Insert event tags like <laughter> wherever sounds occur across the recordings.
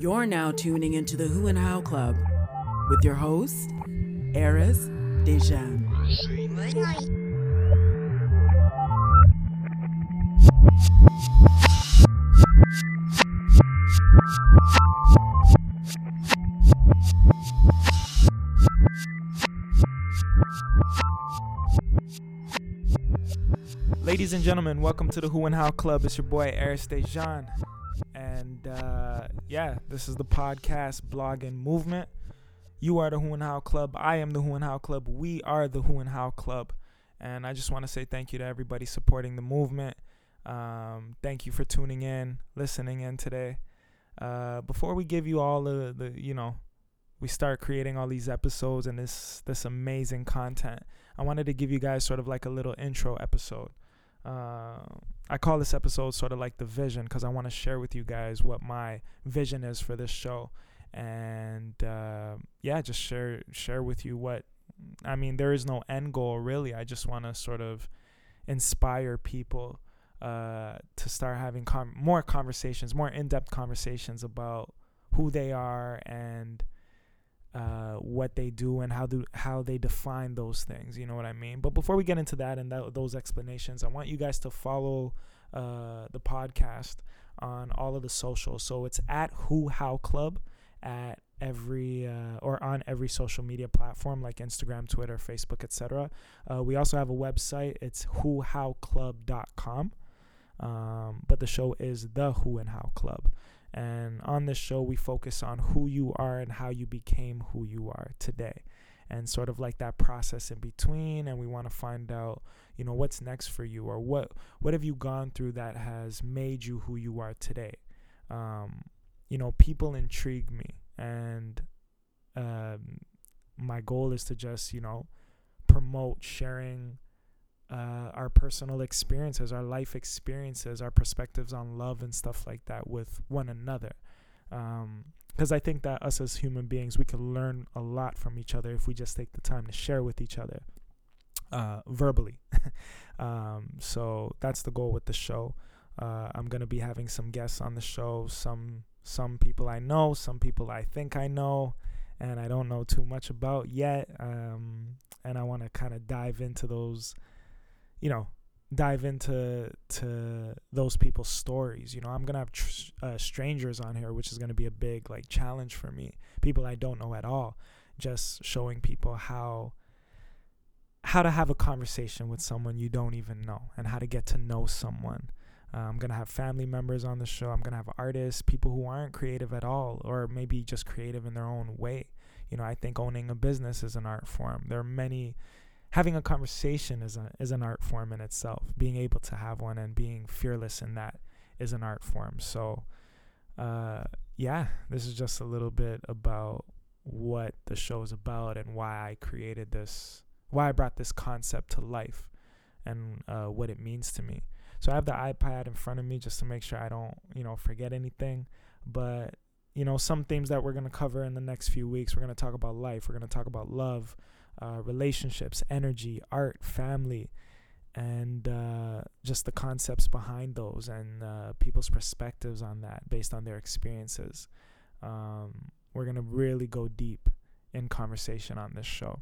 You're now tuning into the Who and How Club with your host, Arys Déjan. Ladies and gentlemen, welcome to the Who and How Club. It's your boy Arys Déjan. Uh, yeah, this is the podcast, blog, and movement. You are the Who and How Club. I am the Who and How Club. We are the Who and How Club. And I just want to say thank you to everybody supporting the movement. Um, thank you for tuning in, listening in today. Uh, before we give you all the, the, you know, we start creating all these episodes and this this amazing content. I wanted to give you guys sort of like a little intro episode. Uh, I call this episode sort of like the vision because I want to share with you guys what my vision is for this show, and uh, yeah, just share share with you what I mean. There is no end goal really. I just want to sort of inspire people uh, to start having com- more conversations, more in depth conversations about who they are and uh, what they do and how do how they define those things. You know what I mean? But before we get into that and that, those explanations, I want you guys to follow uh, the podcast on all of the socials. So it's at Who How Club at every uh, or on every social media platform like Instagram, Twitter, Facebook, etc. Uh, we also have a website. It's whohowclub.com. Um, but the show is the Who and How Club. And on this show, we focus on who you are and how you became who you are today. And sort of like that process in between. And we want to find out, you know, what's next for you or what, what have you gone through that has made you who you are today. Um, you know, people intrigue me. And um, my goal is to just, you know, promote sharing uh, our personal experiences, our life experiences, our perspectives on love and stuff like that with one another. Because um, I think that us as human beings, we can learn a lot from each other if we just take the time to share with each other uh, verbally. <laughs> um, so that's the goal with the show. Uh, I'm gonna be having some guests on the show. Some some people I know, some people I think I know, and I don't know too much about yet. Um, and I want to kind of dive into those you know dive into to those people's stories you know? I'm gonna have tr- uh, strangers on here which is gonna be a big like challenge for me people i don't know at all just showing people how how to have a conversation with someone you don't even know and how to get to know someone. Uh, i'm gonna have family members on the show i'm gonna have artists people who aren't creative at all or maybe just creative in their own way. You know i think owning a business is an art form. There are many having a conversation is, a, is an art form in itself. Being able to have one and being fearless in that is an art form. So, uh, yeah, this is just a little bit about what the show is about and why I created this, why I brought this concept to life and uh, what it means to me. So I have the iPad in front of me just to make sure I don't, you know, forget anything. But, you know, some themes that we're going to cover in the next few weeks, we're going to talk about life, we're going to talk about love, uh, relationships, energy, art, family, and uh, just the concepts behind those and uh, people's perspectives on that based on their experiences. Um, we're going to really go deep in conversation on this show.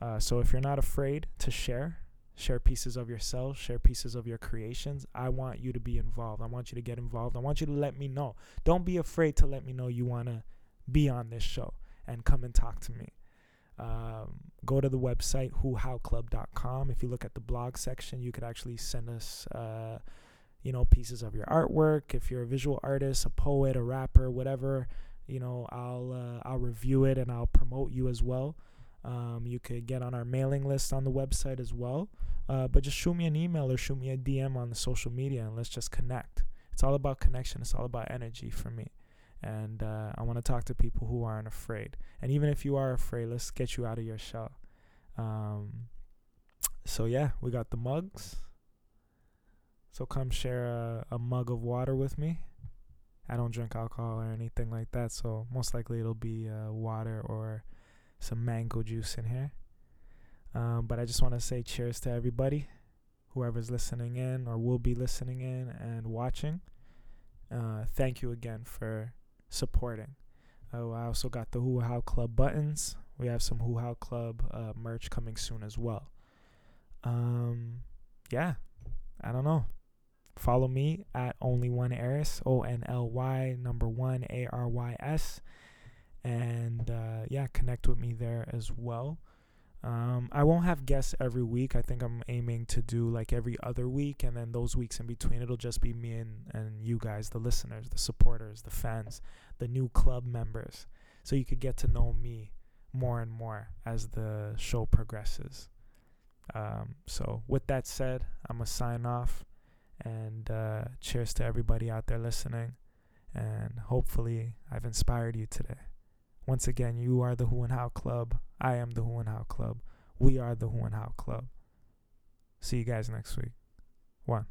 Uh, so if you're not afraid to share, share pieces of yourself, share pieces of your creations. I want you to be involved. I want you to get involved. I want you to let me know. Don't be afraid to let me know you want to be on this show and come and talk to me. Um, go to the website whohowclub.com. If you look at the blog section, you could actually send us, uh, you know, pieces of your artwork. If you're a visual artist, a poet, a rapper, whatever, you know, I'll uh, I'll review it and I'll promote you as well. Um, you could get on our mailing list on the website as well. Uh, but just shoot me an email or shoot me a DM on the social media and let's just connect. It's all about connection. It's all about energy for me and uh, I want to talk to people who aren't afraid. And even if you are afraid, let's get you out of your shell. Um, so yeah, we got the mugs. So come share a, a mug of water with me. I don't drink alcohol or anything like that, so most likely it'll be uh, water or some mango juice in here. Um, but I just want to say cheers to everybody, whoever's listening in or will be listening in and watching. Uh, thank you again for supporting. Oh, I also got the Who How Club buttons. We have some Who How Club uh, merch coming soon as well. Um, yeah, I don't know. Follow me at only one Arys O N L Y number one A R Y S, and uh, yeah, connect with me there as well. Um, I won't have guests every week. I think I'm aiming to do like every other week, and then those weeks in between, it'll just be me and, and you guys, the listeners, the supporters, the fans, the new club members. So you could get to know me more and more as the show progresses. Um, so, with that said, I'm going to sign off. And uh, cheers to everybody out there listening. And hopefully, I've inspired you today. Once again, you are the Who and How Club. I am the Who and How Club. We are the Who and How Club. See you guys next week. One.